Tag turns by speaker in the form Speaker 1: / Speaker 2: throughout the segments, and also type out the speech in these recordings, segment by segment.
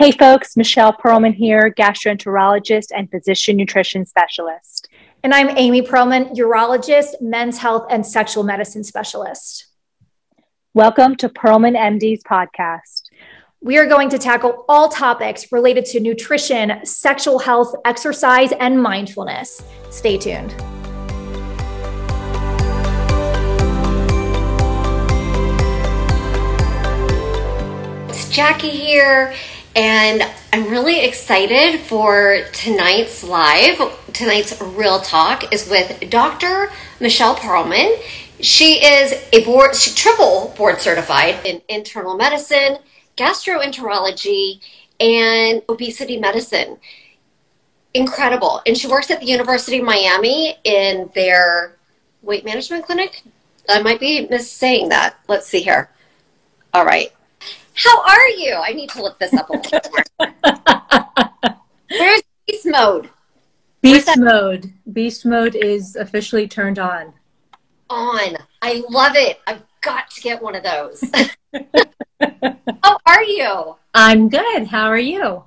Speaker 1: Hey folks, Michelle Pearlman here, gastroenterologist and physician nutrition specialist.
Speaker 2: And I'm Amy Pearlman, urologist, men's health, and sexual medicine specialist.
Speaker 1: Welcome to Pearlman MD's podcast.
Speaker 2: We are going to tackle all topics related to nutrition, sexual health, exercise, and mindfulness. Stay tuned.
Speaker 3: It's Jacque here and I'm really excited for tonight's live. Tonight's real talk is with Dr. Michelle Pearlman. She is a board, she triple board certified in internal medicine, gastroenterology, and obesity medicine. Incredible. And she works at the University of Miami in their weight management clinic. I might be missaying that. Let's see here. All right. How are you? I need to look this up a little more. Where's beast mode?
Speaker 1: Beast mode. Beast mode is officially turned on.
Speaker 3: On. I love it. I've got to get one of those. How are you?
Speaker 1: I'm good. How are you?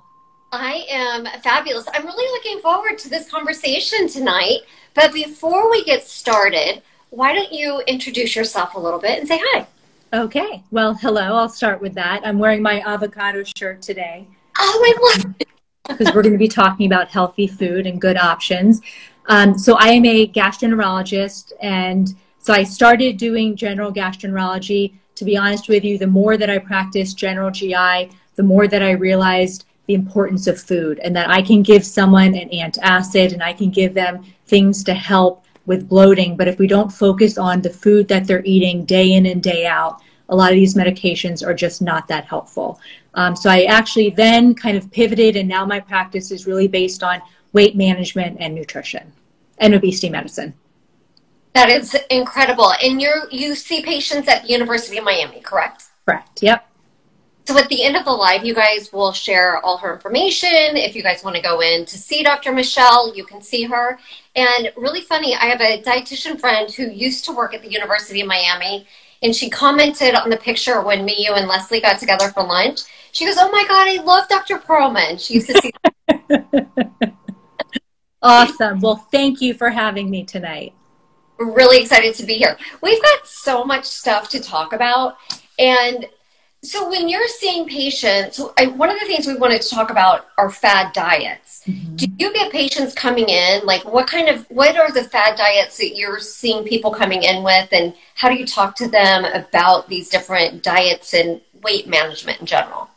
Speaker 3: I am fabulous. I'm really looking forward to this conversation tonight. But before we get started, why don't you introduce yourself a little bit and say hi?
Speaker 1: Okay. Well, hello. I'll start with that. I'm wearing my avocado shirt today.
Speaker 3: Oh, I love it.
Speaker 1: Because we're going to be talking about healthy food and good options. Um, so, I am a gastroenterologist, and so I started doing general gastroenterology. To be honest with you, the more that I practiced general GI, the more that I realized the importance of food and that I can give someone an antacid and I can give them things to help with bloating. But if we don't focus on the food that they're eating day in and day out, a lot of these medications are just not that helpful. Um, so I actually then kind of pivoted, and now my practice is really based on weight management and nutrition and obesity medicine.
Speaker 3: That is incredible. And you you see patients at the University of Miami, correct?
Speaker 1: Correct. Yep.
Speaker 3: So at the end of the live, you guys will share all her information. If you guys want to go in to see Dr. Michelle, you can see her. And really funny, I have a dietitian friend who used to work at the University of Miami, and she commented on the picture when me, you, and Leslie got together for lunch. She goes, "Oh my God, I love Dr. Pearlman." She used to see.
Speaker 1: awesome. Well, thank you for having me tonight.
Speaker 3: Really excited to be here. We've got so much stuff to talk about, and so when you're seeing patients, I, one of the things we wanted to talk about are fad diets. Mm-hmm. Do you get patients coming in? Like what kind of, what are the fad diets that you're seeing people coming in with and how do you talk to them about these different diets and weight management in general?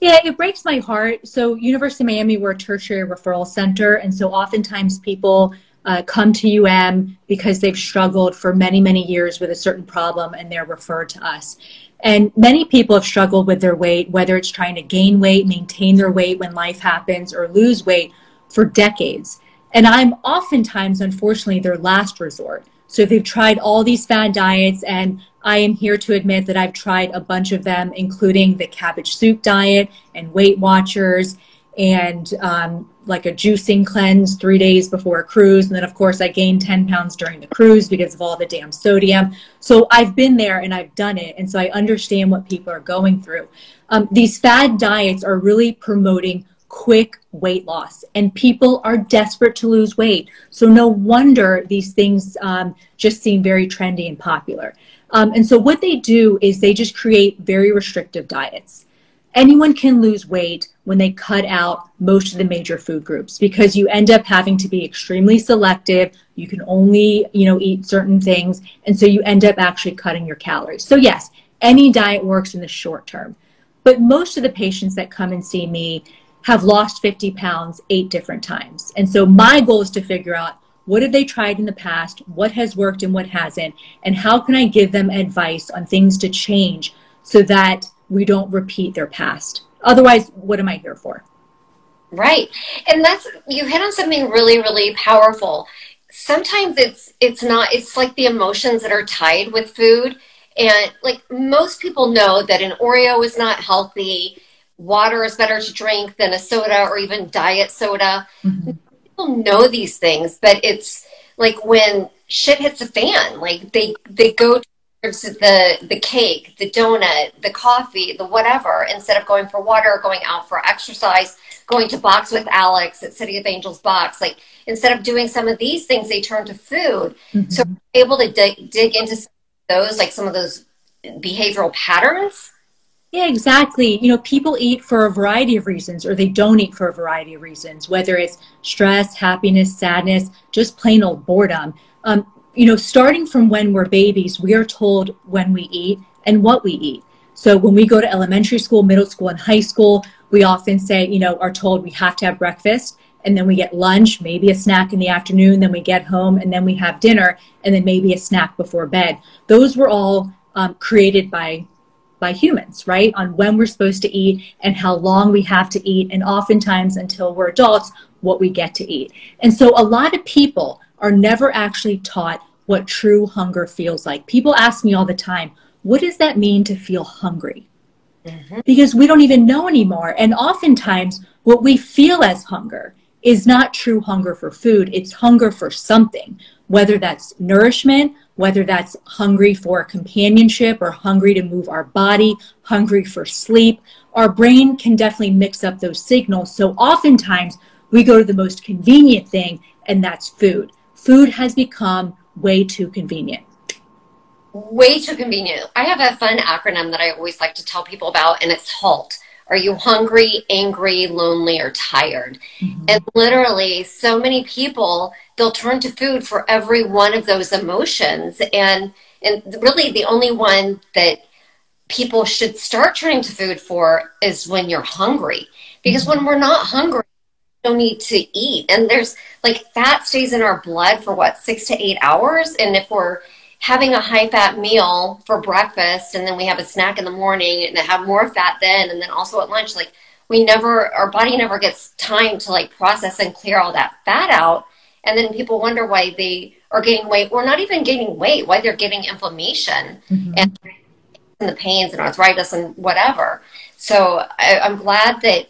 Speaker 1: Yeah, it breaks my heart. So University of Miami, we're a tertiary referral center. And so oftentimes people uh, come to UM because they've struggled for many, many years with a certain problem and they're referred to us. And many people have struggled with their weight, whether it's trying to gain weight, maintain their weight when life happens, or lose weight for decades. And I'm oftentimes, unfortunately, their last resort. So if they've tried all these fad diets, and I am here to admit that I've tried a bunch of them, including the cabbage soup diet and Weight Watchers and um, like a juicing cleanse three days before a cruise. And then, of course, I gained 10 pounds during the cruise because of all the damn sodium. So I've been there and I've done it. And so I understand what people are going through. Um, these fad diets are really promoting quick weight loss, and people are desperate to lose weight. So no wonder these things um, just seem very trendy and popular. Um, and so what they do is they just create very restrictive diets anyone can lose weight when they cut out most of the major food groups because you end up having to be extremely selective. You can only you know eat certain things. And so you end up actually cutting your calories. So yes any diet works in the short term. But most of the patients that come and see me have lost 50 pounds eight different times. And so my goal is to figure out what have they tried in the past what has worked and what hasn't and how can i give them advice on things to change so that we don't repeat their past. Otherwise, what am I here for?
Speaker 3: Right. And that's you hit on something really really powerful. Sometimes it's it's not it's like the emotions that are tied with food and like most people know that an Oreo is not healthy. Water is better to drink than a soda or even diet soda. Mm-hmm. People know these things, but it's like when shit hits the fan, like they they go the the cake, the donut, the coffee, the whatever, instead of going for water, going out for exercise, going to box with Alex at City of Angels box. Like instead of doing some of these things, they turn to food. Mm-hmm. So able to dig, dig into those, like some of those behavioral patterns.
Speaker 1: Yeah, exactly. You know, people eat for a variety of reasons, or they don't eat for a variety of reasons, whether it's stress, happiness, sadness, just plain old boredom. Um, you know, starting from when we're babies, we are told when we eat and what we eat. So when we go to elementary school, middle school, and high school, we often say, you know, are told we have to have breakfast and then we get lunch, maybe a snack in the afternoon, then we get home and then we have dinner and then maybe a snack before bed. Those were all um, created by by humans, right? On when we're supposed to eat and how long we have to eat, and oftentimes until we're adults, what we get to eat. And so a lot of people are never actually taught what true hunger feels like. People ask me all the time, what does that mean to feel hungry? Mm-hmm. Because we don't even know anymore. And oftentimes, what we feel as hunger is not true hunger for food, it's hunger for something, whether that's nourishment, whether that's hungry for companionship or hungry to move our body, hungry for sleep. Our brain can definitely mix up those signals. So oftentimes, we go to the most convenient thing, and that's food. Food has become way too convenient.
Speaker 3: Way too convenient. I have a fun acronym that I always like to tell people about, and it's HALT. Are you hungry, angry, lonely, or tired? Mm-hmm. And literally, so many people they'll turn to food for every one of those emotions, and and really the only one that people should start turning to food for is when you're hungry, because mm-hmm. when we're not hungry, don't need to eat. And there's like fat stays in our blood for what, six to eight hours? And if we're having a high fat meal for breakfast and then we have a snack in the morning and have more fat then and then also at lunch, like we never, our body never gets time to like process and clear all that fat out. And then people wonder why they are gaining weight or not even gaining weight, why they're getting inflammation mm-hmm. and the pains and arthritis and whatever. So I, I'm glad that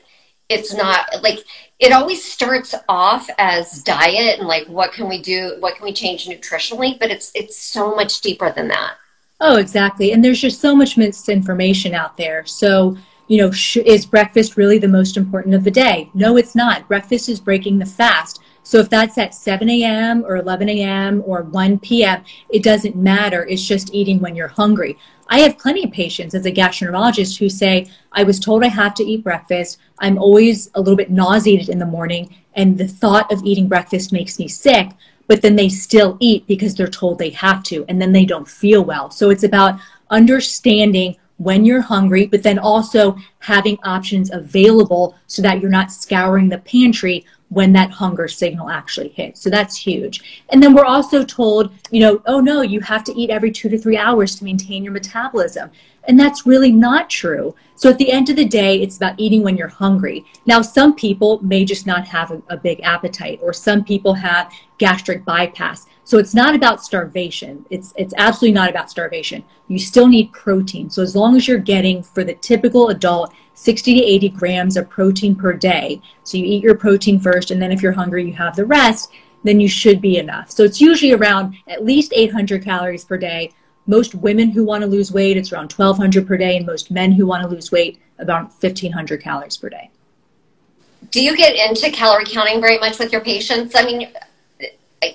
Speaker 3: it's not like it always starts off as diet and like what can we do what can we change nutritionally but it's it's so much deeper than that.
Speaker 1: Oh exactly. And there's just so much misinformation out there. So you know sh- is breakfast really the most important of the day? No it's not. Breakfast is breaking the fast so if that's at 7 a.m or 11 a.m or 1 p.m it doesn't matter it's just eating when you're hungry I have plenty of patients as a gastroenterologist who say, I was told I have to eat breakfast. I'm always a little bit nauseated in the morning, and the thought of eating breakfast makes me sick. But then they still eat because they're told they have to, and then they don't feel well. So it's about understanding when you're hungry, but then also having options available so that you're not scouring the pantry when that hunger signal actually hits. So that's huge. And then we're also told, you know, oh no, you have to eat every two to three hours to maintain your metabolism. And that's really not true. So at the end of the day, it's about eating when you're hungry. Now, some people may just not have a, a big appetite, or some people have gastric bypass. So it's not about starvation. It's it's absolutely not about starvation. You still need protein. So as long as you're getting for the typical adult 60 to 80 grams of protein per day. So you eat your protein first, and then if you're hungry, you have the rest, then you should be enough. So it's usually around at least 800 calories per day. Most women who want to lose weight, it's around 1200 per day, and most men who want to lose weight, about 1500 calories per day.
Speaker 3: Do you get into calorie counting very much with your patients? I mean,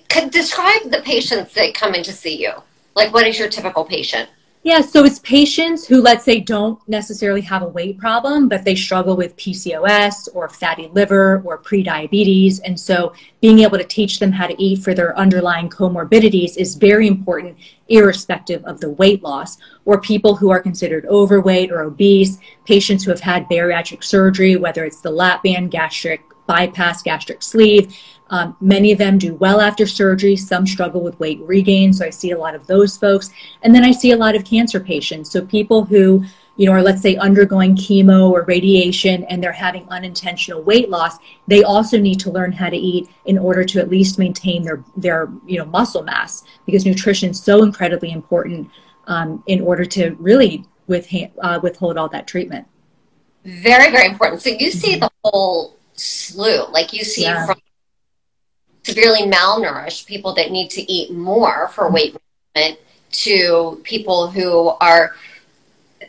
Speaker 3: could describe the patients that come in to see you. Like, what is your typical patient?
Speaker 1: Yeah, so it's patients who, let's say, don't necessarily have a weight problem, but they struggle with PCOS or fatty liver or prediabetes. And so being able to teach them how to eat for their underlying comorbidities is very important, irrespective of the weight loss. Or people who are considered overweight or obese, patients who have had bariatric surgery, whether it's the lap band, gastric bypass, gastric sleeve, um, many of them do well after surgery. Some struggle with weight regain. So I see a lot of those folks. And then I see a lot of cancer patients. So people who, you know, are let's say undergoing chemo or radiation and they're having unintentional weight loss, they also need to learn how to eat in order to at least maintain their, their you know, muscle mass because nutrition is so incredibly important um, in order to really withhold, uh, withhold all that treatment.
Speaker 3: Very, very important. So you see mm-hmm. the whole slew, like you see yeah. from severely malnourished, people that need to eat more for weight management, to people who are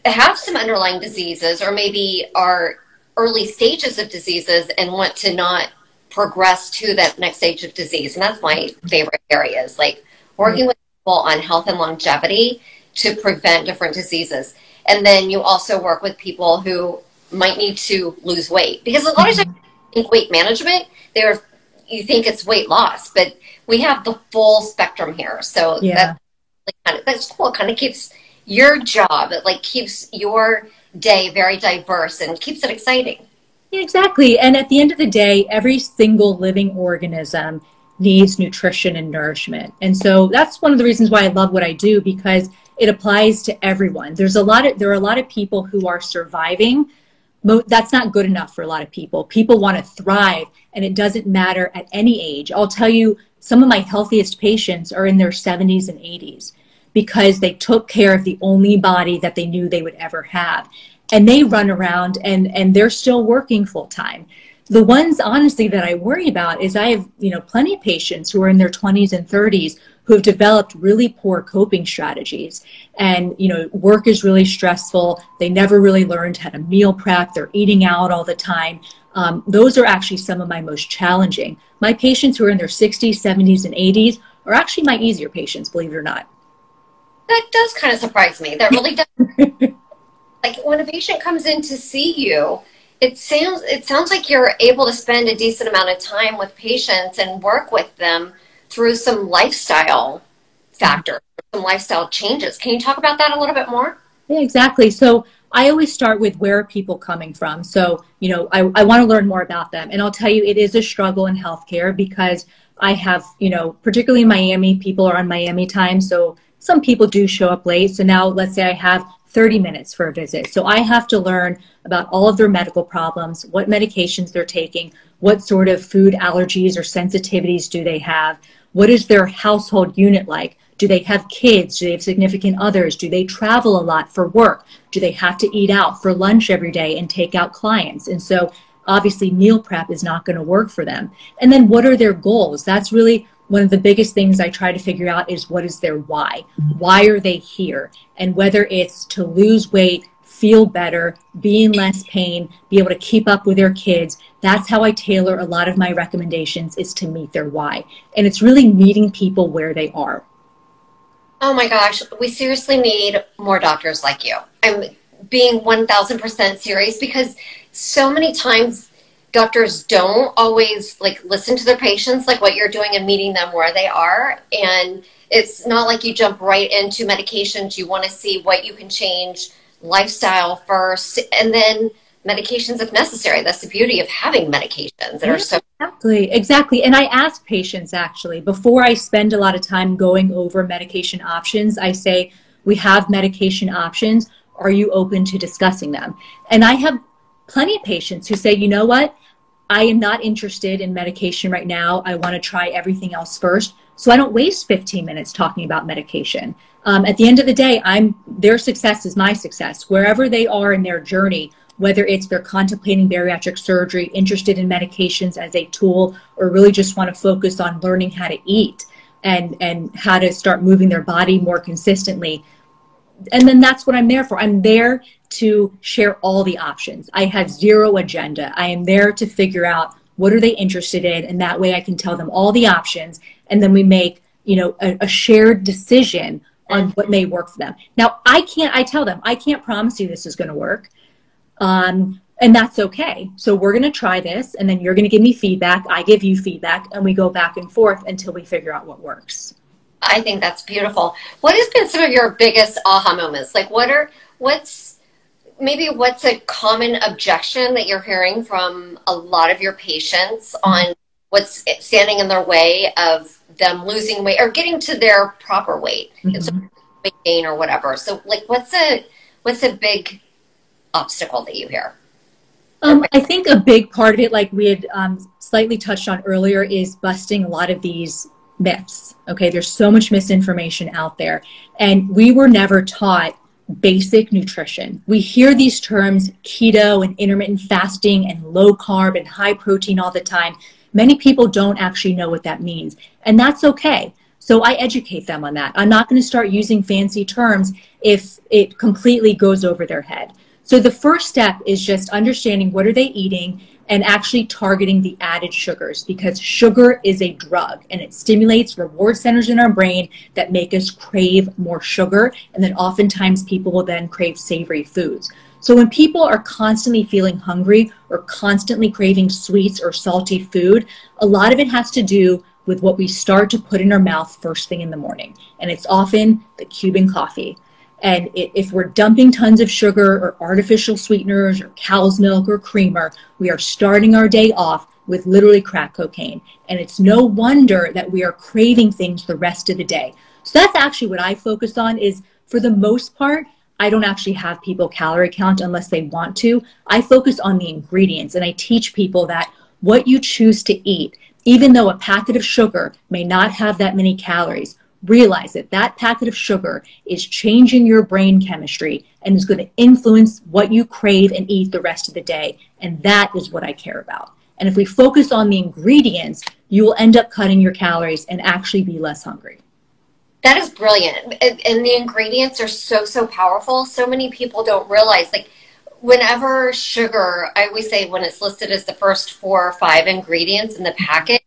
Speaker 3: have some underlying diseases or maybe are early stages of diseases and want to not progress to that next stage of disease. And that's my favorite areas, like working with people on health and longevity to prevent different diseases. And then you also work with people who might need to lose weight because a lot of times in weight management, they're you think it's weight loss, but we have the full spectrum here. So yeah. that's kind of, that's cool. It kind of keeps your job, it like keeps your day very diverse and keeps it exciting.
Speaker 1: Exactly. And at the end of the day, every single living organism needs nutrition and nourishment. And so that's one of the reasons why I love what I do because it applies to everyone. There's a lot of there are a lot of people who are surviving. That's not good enough for a lot of people. People want to thrive and it doesn't matter at any age. I'll tell you some of my healthiest patients are in their 70s and 80s because they took care of the only body that they knew they would ever have and they run around and and they're still working full time the ones honestly that i worry about is i have you know plenty of patients who are in their 20s and 30s who have developed really poor coping strategies. And you know work is really stressful. They never really learned how to meal prep. They're eating out all the time. Um, those are actually some of my most challenging. My patients who are in their 60s 70s and 80s are actually my easier patients believe it or not.
Speaker 3: That does kind of surprise me. That really does. Like when a patient comes in to see you it sounds it sounds like you're able to spend a decent amount of time with patients and work with them through some lifestyle factors some lifestyle changes. Can you talk about that a little bit more?
Speaker 1: Yeah exactly. So i always start with where are people coming from. So you know i, I want to learn more about them. And i'll tell you it is a struggle in healthcare because i have you know particularly in miami people are on miami time. So some people do show up late. So now let's say i have 30 minutes for a visit. So I have to learn about all of their medical problems, what medications they're taking, what sort of food allergies or sensitivities do they have, what is their household unit like? Do they have kids? Do they have significant others? Do they travel a lot for work? Do they have to eat out for lunch every day and take out clients? And so obviously meal prep is not going to work for them. And then what are their goals? That's really one of the biggest things I try to figure out is what is their why? Why are they here? And whether it's to lose weight, feel better, be in less pain, be able to keep up with their kids. That's how I tailor a lot of my recommendations is to meet their why. And it's really meeting people where they are.
Speaker 3: Oh my gosh, we seriously need more doctors like you. I'm being 1000% serious because so many times doctors don't always like listen to their patients like what you're doing and meeting them where they are and it's not like you jump right into medications you want to see what you can change lifestyle first and then medications if necessary that's the beauty of having medications that are so
Speaker 1: exactly exactly and i ask patients actually before i spend a lot of time going over medication options i say we have medication options are you open to discussing them and i have plenty of patients who say you know what I am not interested in medication right now. I want to try everything else first. So I don't waste 15 minutes talking about medication. Um, at the end of the day, I'm their success is my success. Wherever they are in their journey, whether it's they're contemplating bariatric surgery, interested in medications as a tool, or really just want to focus on learning how to eat and and how to start moving their body more consistently. And then that's what I'm there for. I'm there to share all the options. I have zero agenda. I am there to figure out what are they interested in and that way I can tell them all the options and then we make, you know, a, a shared decision on what may work for them. Now, I can't I tell them, I can't promise you this is going to work. Um, and that's okay. So we're going to try this and then you're going to give me feedback, I give you feedback and we go back and forth until we figure out what works.
Speaker 3: I think that's beautiful. What has been some of your biggest aha moments? Like what are what's maybe what's a common objection that you're hearing from a lot of your patients on what's standing in their way of them losing weight or getting to their proper weight, mm-hmm. weight gain or whatever. So, like, what's a what's a big obstacle that you hear?
Speaker 1: Um, I think a big part of it, like we had um, slightly touched on earlier, is busting a lot of these myths. Okay, there's so much misinformation out there, and we were never taught basic nutrition. We hear these terms keto and intermittent fasting and low carb and high protein all the time. Many people don't actually know what that means, and that's okay. So I educate them on that. I'm not going to start using fancy terms if it completely goes over their head. So the first step is just understanding what are they eating and actually targeting the added sugars because sugar is a drug and it stimulates reward centers in our brain that make us crave more sugar and then oftentimes people will then crave savory foods. So when people are constantly feeling hungry or constantly craving sweets or salty food, a lot of it has to do with what we start to put in our mouth first thing in the morning. And it's often the Cuban coffee. And if we're dumping tons of sugar or artificial sweeteners or cow's milk or creamer, we are starting our day off with literally crack cocaine. And it's no wonder that we are craving things the rest of the day. So that's actually what I focus on is for the most part, I don't actually have people calorie count unless they want to. I focus on the ingredients and I teach people that what you choose to eat even though a packet of sugar may not have that many calories, realize that that packet of sugar is changing your brain chemistry and is going to influence what you crave and eat the rest of the day. And that is what I care about. And if we focus on the ingredients, you will end up cutting your calories and actually be less hungry.
Speaker 3: That is brilliant. And the ingredients are so, so powerful. So many people don't realize, like, whenever sugar, I always say when it's listed as the first four or five ingredients in the packet,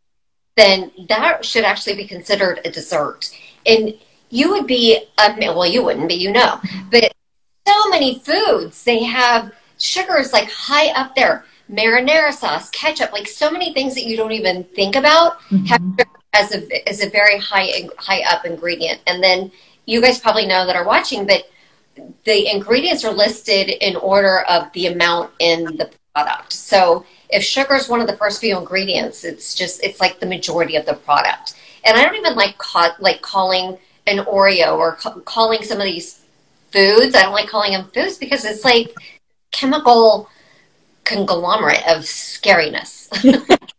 Speaker 3: then that should actually be considered a dessert. And you would be, um, well, you wouldn't be, you know, but so many foods, they have sugars like high up there marinara sauce, ketchup, like so many things that you don't even think about mm-hmm. have as a as a very high high up ingredient. And then you guys probably know that are watching, but the ingredients are listed in order of the amount in the product. So if sugar is one of the first few ingredients, it's just it's like the majority of the product. And I don't even like ca- like calling an Oreo or ca- calling some of these foods. I don't like calling them foods because it's like chemical conglomerate of scariness.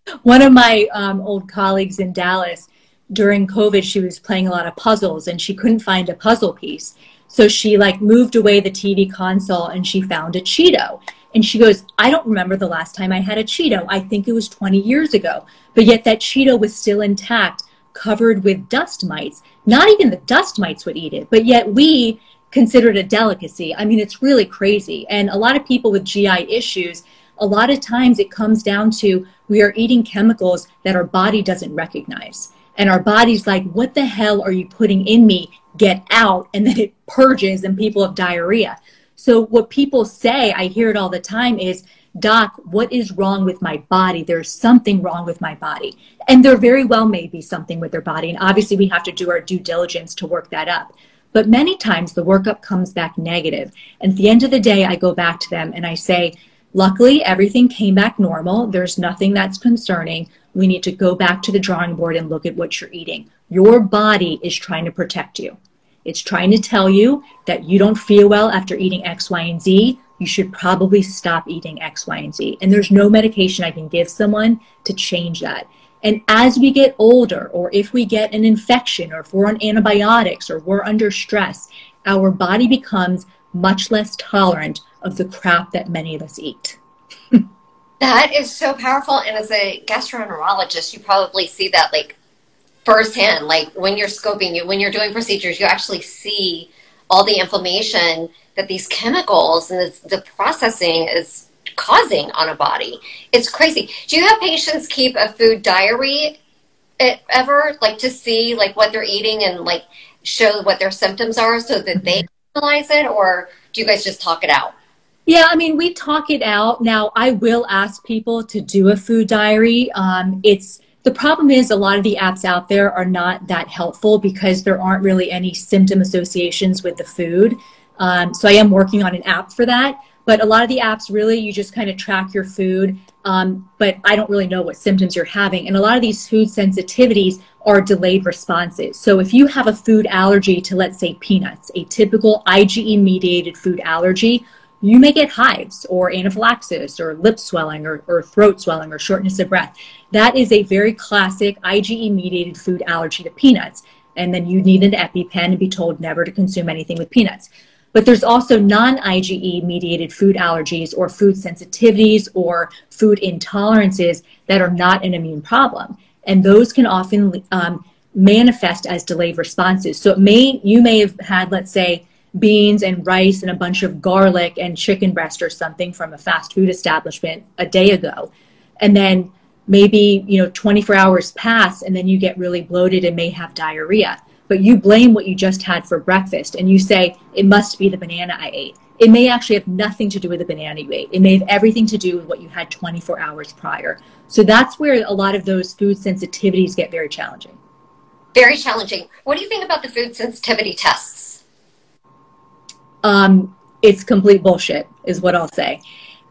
Speaker 1: one of my um, old colleagues in Dallas during COVID, she was playing a lot of puzzles and she couldn't find a puzzle piece. So she like moved away the TV console and she found a Cheeto. And she goes, I don't remember the last time I had a Cheeto. I think it was 20 years ago. But yet that Cheeto was still intact, covered with dust mites. Not even the dust mites would eat it, but yet we consider it a delicacy. I mean, it's really crazy. And a lot of people with GI issues, a lot of times it comes down to we are eating chemicals that our body doesn't recognize. And our body's like, what the hell are you putting in me? get out and then it purges and people have diarrhea. So what people say, I hear it all the time is, Doc, what is wrong with my body? There's something wrong with my body. And there very well may be something with their body. And obviously we have to do our due diligence to work that up. But many times the workup comes back negative. And at the end of the day, I go back to them and I say, luckily everything came back normal. There's nothing that's concerning. We need to go back to the drawing board and look at what you're eating. Your body is trying to protect you. It's trying to tell you that you don't feel well after eating X, Y, and Z. You should probably stop eating X, Y, and Z. And there's no medication I can give someone to change that. And as we get older, or if we get an infection, or if we're on antibiotics, or we're under stress, our body becomes much less tolerant of the crap that many of us eat.
Speaker 3: that is so powerful. And as a gastroenterologist, you probably see that like firsthand. Like when you're scoping, you when you're doing procedures, you actually see all the inflammation that these chemicals and this, the processing is causing on a body. It's crazy. Do you have patients keep a food diary ever, like to see like what they're eating and like show what their symptoms are so that they mm-hmm. analyze it, or do you guys just talk it out?
Speaker 1: Yeah, I mean, we talk it out. Now, I will ask people to do a food diary. Um, it's the problem is a lot of the apps out there are not that helpful because there aren't really any symptom associations with the food. Um, so I am working on an app for that. But a lot of the apps really, you just kind of track your food. Um, but I don't really know what symptoms you're having. And a lot of these food sensitivities are delayed responses. So if you have a food allergy to, let's say, peanuts, a typical IgE mediated food allergy, you may get hives or anaphylaxis or lip swelling or, or, throat swelling or shortness of breath. That is a very classic IgE mediated food allergy to peanuts. And then you need an EpiPen and be told never to consume anything with peanuts. But there's also non IgE mediated food allergies or food sensitivities or food intolerances that are not an immune problem. And those can often um, manifest as delayed responses. So it may you may have had, let's say, beans and rice and a bunch of garlic and chicken breast or something from a fast food establishment a day ago. And then maybe, you know, 24 hours pass and then you get really bloated and may have diarrhea. But you blame what you just had for breakfast and you say, it must be the banana I ate. It may actually have nothing to do with the banana you ate. It may have everything to do with what you had 24 hours prior. So that's where a lot of those food sensitivities get very challenging.
Speaker 3: Very challenging. What do you think about the food sensitivity tests?
Speaker 1: Um, it's complete bullshit, is what I'll say.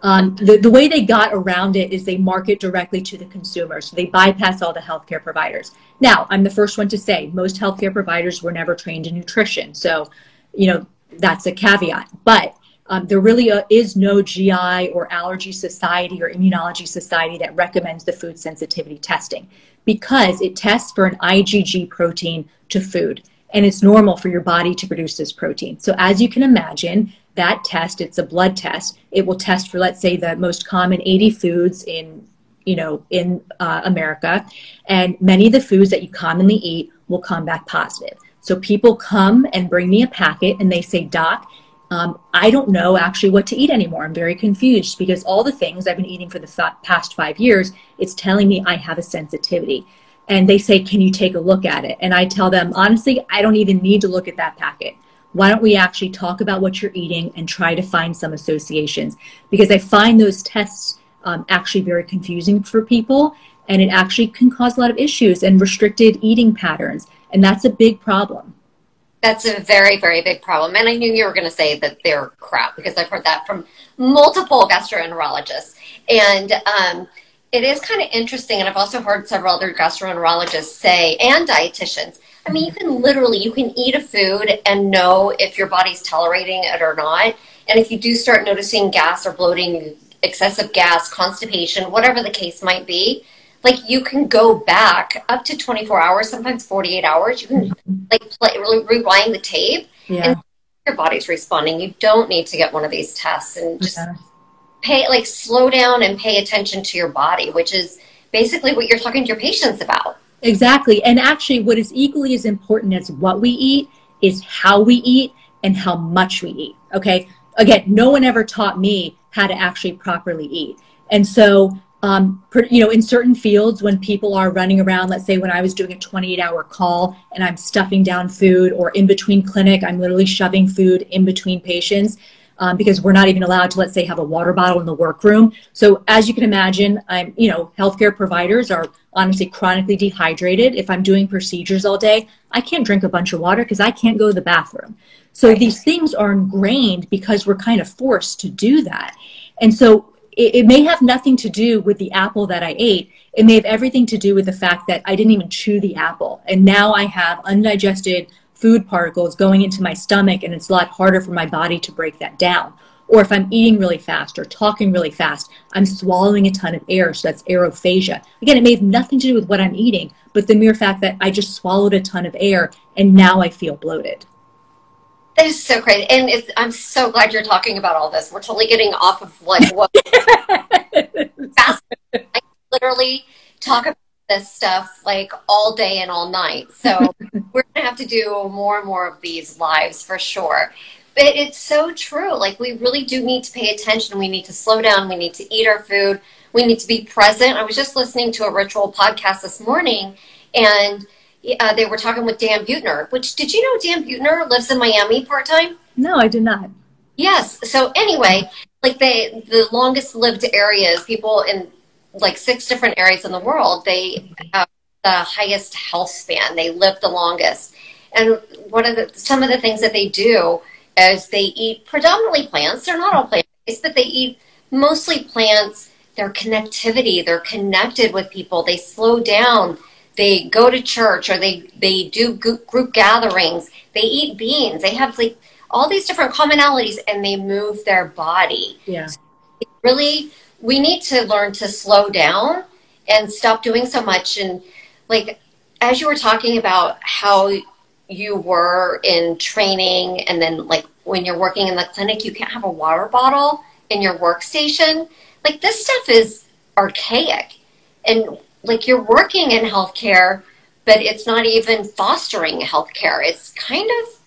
Speaker 1: Um, the, the way they got around it is they market directly to the consumer. So they bypass all the healthcare providers. Now, I'm the first one to say most healthcare providers were never trained in nutrition. So, you know, that's a caveat. But um, there really uh, is no GI or allergy society or immunology society that recommends the food sensitivity testing because it tests for an IgG protein to food. And it's normal for your body to produce this protein. So, as you can imagine, that test, it's a blood test. It will test for, let's say, the most common 80 foods in, you know, in uh, America, and many of the foods that you commonly eat will come back positive. So people come and bring me a packet, and they say, "Doc, um, I don't know actually what to eat anymore. I'm very confused because all the things I've been eating for the th- past five years, it's telling me I have a sensitivity." And they say, Can you take a look at it? And I tell them, honestly, I don't even need to look at that packet why don't we actually talk about what you're eating and try to find some associations? Because I find those tests um, actually very confusing for people and it actually can cause a lot of issues and restricted eating patterns. And that's a big problem.
Speaker 3: That's a very, very big problem. And I knew you were going to say that they're crap because I've heard that from multiple gastroenterologists. And um, it is kind of interesting. And I've also heard several other gastroenterologists say, and dietitians, I mean, you can literally you can eat a food and know if your body's tolerating it or not. And if you do start noticing gas or bloating, excessive gas, constipation, whatever the case might be, like you can go back up to 24 hours, sometimes 48 hours. You can like play, really rewind the tape yeah. and your body's responding. You don't need to get one of these tests and just okay. Pay like slow down and pay attention to your body, which is basically what you're talking to your patients about.
Speaker 1: Exactly. And actually, what is equally as important as what we eat is how we eat and how much we eat. Okay. Again, no one ever taught me how to actually properly eat. And so, um, you know, in certain fields, when people are running around, let's say when I was doing a 28 hour call and I'm stuffing down food, or in between clinic, I'm literally shoving food in between patients um, because we're not even allowed to, let's say, have a water bottle in the workroom. So as you can imagine, I'm, you know, healthcare providers are honestly chronically dehydrated. If I'm doing procedures all day, I can't drink a bunch of water because I can't go to the bathroom. So these things are ingrained because we're kind of forced to do that. And so it, it may have nothing to do with the apple that I ate. It may have everything to do with the fact that I didn't even chew the apple. And now I have undigested food particles going into my stomach and it's a lot harder for my body to break that down. Or if I'm eating really fast or talking really fast, I'm swallowing a ton of air. So that's aerophagia. Again, it may have nothing to do with what I'm eating, but the mere fact that I just swallowed a ton of air and now I feel bloated.
Speaker 3: That is so crazy. And I'm so glad you're talking about all this. We're totally getting off of like what fast. I literally talk about this stuff like all day and all night. So we're going to have to do more and more of these lives for sure. But it's so true. Like we really do need to pay attention. We need to slow down. We need to eat our food. We need to be present. I was just listening to a Rich Roll podcast this morning and uh, they were talking with Dan Buettner, which did you know Dan Buettner lives in Miami part time?
Speaker 1: No, I did not.
Speaker 3: Yes. So anyway, like they, the longest lived areas, people in like six different areas in the world, they have the highest health span. They live the longest. And one of the some of the things that they do is they eat predominantly plants. They're not all plant based, but they eat mostly plants. Their connectivity, they're connected with people. They slow down. They go to church or they they do group gatherings. They eat beans. They have like all these different commonalities, and they move their body.
Speaker 1: Yeah,
Speaker 3: really we need to learn to slow down and stop doing so much. And like, as you were talking about how you were in training and then like when you're working in the clinic, you can't have a water bottle in your workstation. Like this stuff is archaic and like you're working in healthcare, but it's not even fostering healthcare. It's kind of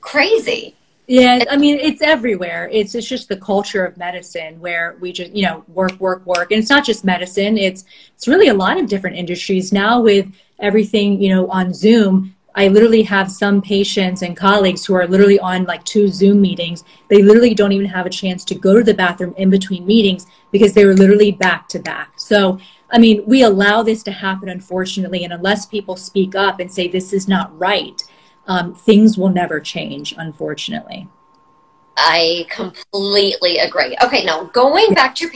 Speaker 3: crazy.
Speaker 1: Yeah, I mean, it's everywhere. It's it's just the culture of medicine where we just you know work, work, work, and it's not just medicine. It's it's really a lot of different industries now with everything you know on Zoom. I literally have some patients and colleagues who are literally on like two Zoom meetings. They literally don't even have a chance to go to the bathroom in between meetings because they were literally back to back. So, I mean, we allow this to happen, unfortunately, and unless people speak up and say this is not right, um, things will never change, unfortunately.
Speaker 3: I completely agree. Okay, now going back to your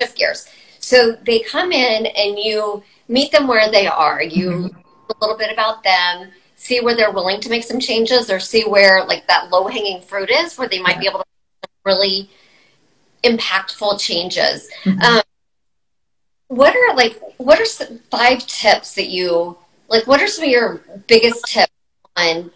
Speaker 3: shift gears. So they come in and you meet them where they are. You mm-hmm. a little bit about them, see where they're willing to make some changes, or see where like that low hanging fruit is, where they might yeah. be able to really impactful changes. Mm-hmm. Um, what are like what are some five tips that you like? What are some of your biggest tips on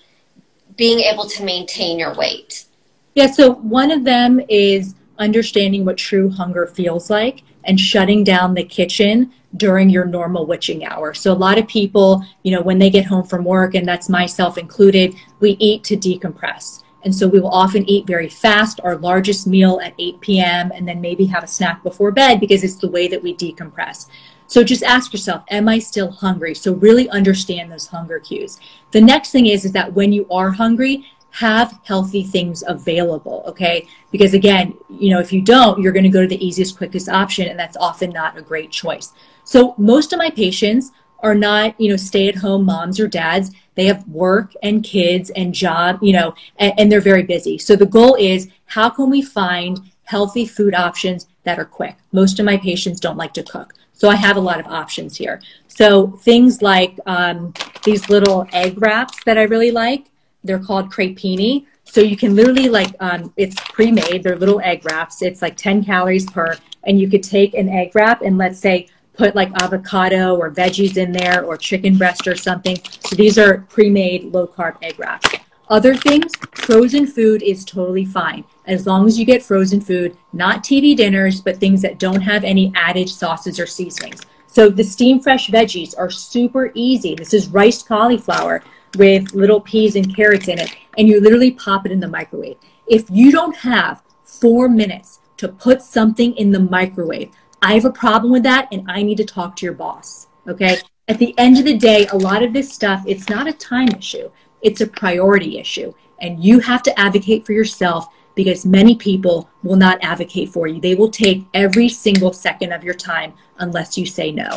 Speaker 3: being able to maintain your weight?
Speaker 1: Yeah, so one of them is understanding what true hunger feels like and shutting down the kitchen during your normal witching hour. So a lot of people, you know, when they get home from work and that's myself included, we eat to decompress. And so we will often eat very fast, our largest meal at 8 p.m., and then maybe have a snack before bed because it's the way that we decompress. So just ask yourself, am I still hungry? So really understand those hunger cues. The next thing is, is that when you are hungry, have healthy things available, okay? Because again, you know, if you don't, you're to go to the easiest, quickest option, and that's often not a great choice. So most of my patients are not, you know, stay at home moms or dads. They have work and kids and job, you know, and, and they're very busy. So the goal is how can we find healthy food options that are quick? Most of my patients don't like to cook. So I have a lot of options here. So things like um, these little egg wraps that I really like. They're called crepini. So you can literally like um, it's pre-made. They're little egg wraps. It's like 10 calories per, and you could take an egg wrap and let's say put like avocado or veggies in there or chicken breast or something. So these are pre-made low carb egg wraps. Other things, frozen food is totally fine as long as you get frozen food, not TV dinners, but things that don't have any added sauces or seasonings. So the steam fresh veggies are super easy. This is riced cauliflower with little peas and carrots in it, and you literally pop it in the microwave. If you don't have four minutes to put something in the microwave, I have a problem with that, and I need to talk to your boss. Okay. At the end of the day, a lot of this stuff, it's not a time issue. It's a priority issue. And you have to advocate for yourself because many people will not advocate for you. They will take every single second of your time unless you say no.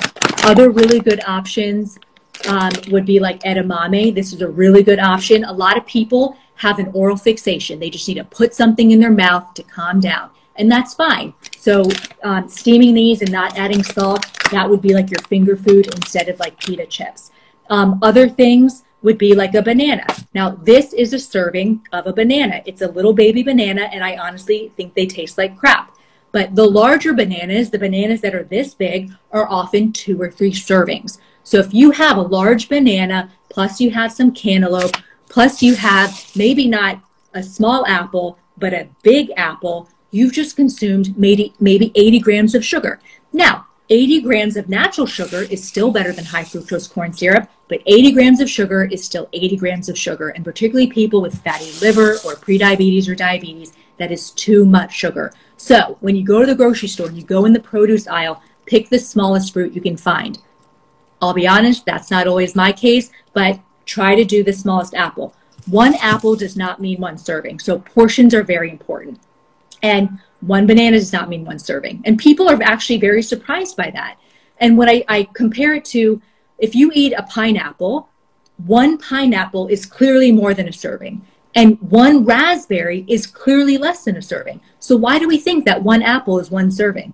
Speaker 1: Other really good options um, would be like edamame. This is a really good option. A lot of people have an oral fixation. They just need to put something in their mouth to calm down. And that's fine. So, um, steaming these and not adding salt, that would be like your finger food instead of like pita chips. Um, other things, would be like a banana. Now, this is a serving of a banana. It's a little baby banana, and I honestly think they taste like crap. But the larger bananas, the bananas that are this big, are often two or three servings. So if you have a large banana, plus you have some cantaloupe, plus you have maybe not a small apple, but a big apple, you've just consumed maybe, maybe 80 grams of sugar. Now, 80 grams of natural sugar is still better than high fructose corn syrup, but 80 grams of sugar is still 80 grams of sugar. And particularly people with fatty liver or prediabetes or diabetes, that is too much sugar. So when you go to the grocery store and you go in the produce aisle, pick the smallest fruit you can find. I'll be honest, that's not always my case, but try to do the smallest apple. One apple does not mean one serving. So portions are very important. And one banana does not mean one serving. And people are actually very surprised by that. And when I, I compare it to if you eat a pineapple, one pineapple is clearly more than a serving. And one raspberry is clearly less than a serving. So why do we think that one apple is one serving?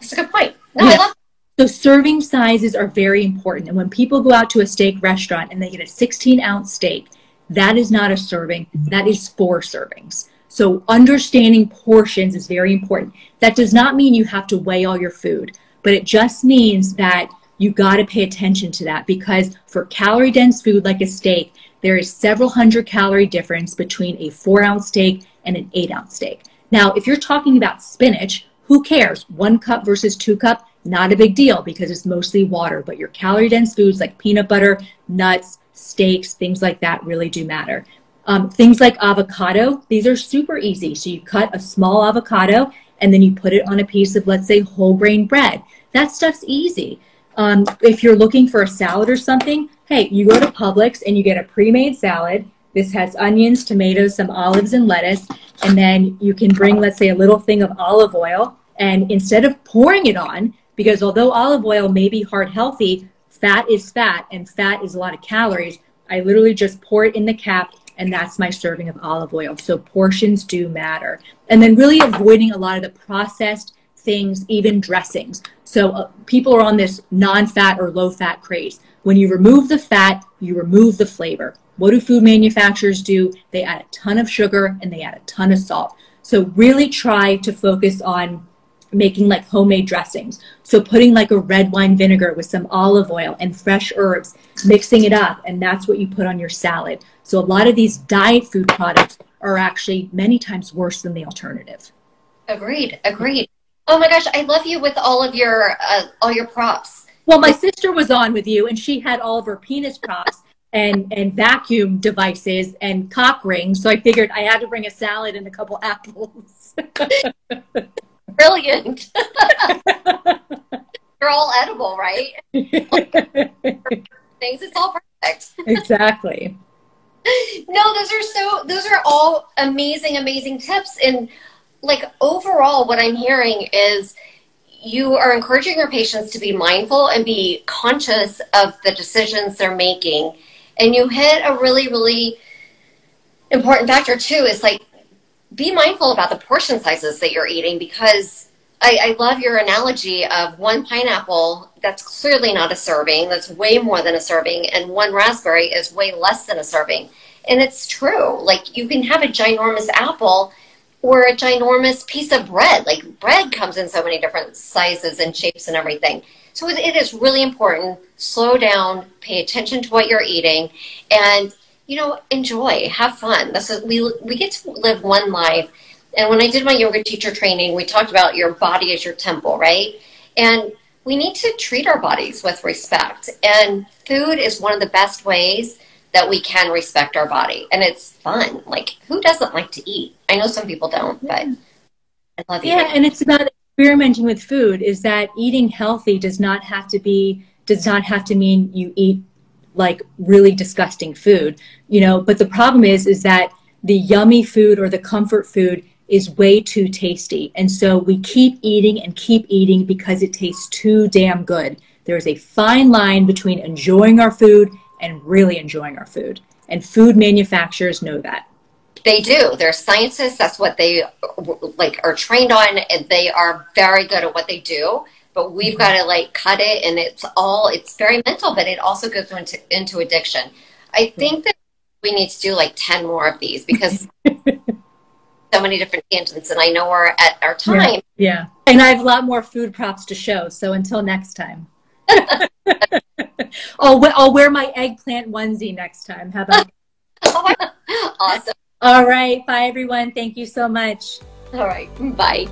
Speaker 3: That's a good point. No, yeah. Love
Speaker 1: so serving sizes are very important. And when people go out to a steak restaurant and they get a 16 ounce steak, that is not a serving. That is four servings. So understanding portions is very important. That does not mean you have to weigh all your food, but it just means that you got to pay attention to that because for calorie dense food like a steak, there is several hundred calorie difference between a four ounce steak and an eight ounce steak. Now, if you're talking about spinach, who cares? One cup versus two cup, not a big deal because it's mostly water, but your calorie dense foods like peanut butter, nuts, steaks, things like that really do matter. Um, things like avocado, these are super easy. So you cut a small avocado and then you put it on a piece of, let's say, whole grain bread. That stuff's easy. Um, if you're looking for a salad or something, hey, you go to Publix and you get a pre made salad. This has onions, tomatoes, some olives, and lettuce. And then you can bring, let's say, a little thing of olive oil. And instead of pouring it on, because although olive oil may be heart healthy, fat is fat and fat is a lot of calories. I literally just pour it in the cap and that's my serving of olive oil. So portions do matter. And then really avoiding a lot of the processed things, even dressings. So uh, people are on this non-fat or low-fat craze. When you remove the fat, you remove the flavor. What do food manufacturers do? They add a ton of sugar and they add a ton of salt. So really try to focus on making like homemade dressings. So putting like a red wine vinegar with some olive oil and fresh herbs, mixing it up, and that's what you put on your salad. So a lot of these diet food products are actually many times worse than the alternative.
Speaker 3: Agreed. Agreed. Oh my gosh, I love you with all of your uh, all your props.
Speaker 1: Well, my sister was on with you, and she had all of her penis props and and vacuum devices and cock rings. So I figured I had to bring a salad and a couple apples.
Speaker 3: brilliant. They're all edible, right? Things, it's all perfect.
Speaker 1: exactly.
Speaker 3: No, those are so. Those are all amazing, amazing tips. And like overall, what I'm hearing is you are encouraging your patients to be mindful and be conscious of the decisions they're making. And you hit a really, really important factor too. Is like be mindful about the portion sizes that you're eating because I, I, love your analogy of one pineapple that's clearly not a serving, that's way more than a serving, and one raspberry is way less than a serving. And it's true. Like you can have a ginormous apple or a ginormous piece of bread. Like bread comes in so many different sizes and shapes and everything. So it is really important. Slow down, pay attention to what you're eating, and you know, enjoy, have fun. That's what we we get to live one life. And when I did my yoga teacher training, we talked about your body as your temple, right? And we need to treat our bodies with respect. And food is one of the best ways that we can respect our body. And it's fun. Like, who doesn't like to eat? I know some people don't, but I love
Speaker 1: eating. Yeah, and it's about experimenting with food is that eating healthy does not have to be does not have to mean you eat like really disgusting food, you know, but the problem is is that the yummy food or the comfort food is way too tasty. And so we keep eating and keep eating because it tastes too damn good. There is a fine line between enjoying our food and really enjoying our food. And food manufacturers know that.
Speaker 3: They do. They're scientists. That's what they like are trained on and they are very good at what they do but we've got to like cut it and it's all it's very mental but it also goes into into addiction. I hmm. think that we need to do like 10 more of these because so many different tangents and i know we're at our time.
Speaker 1: Yeah, yeah. and i have a lot more food props to show so until next time. I'll, I'll wear my eggplant onesie next time. How about
Speaker 3: awesome.
Speaker 1: All right. Bye everyone. Thank you so much.
Speaker 3: All right. Bye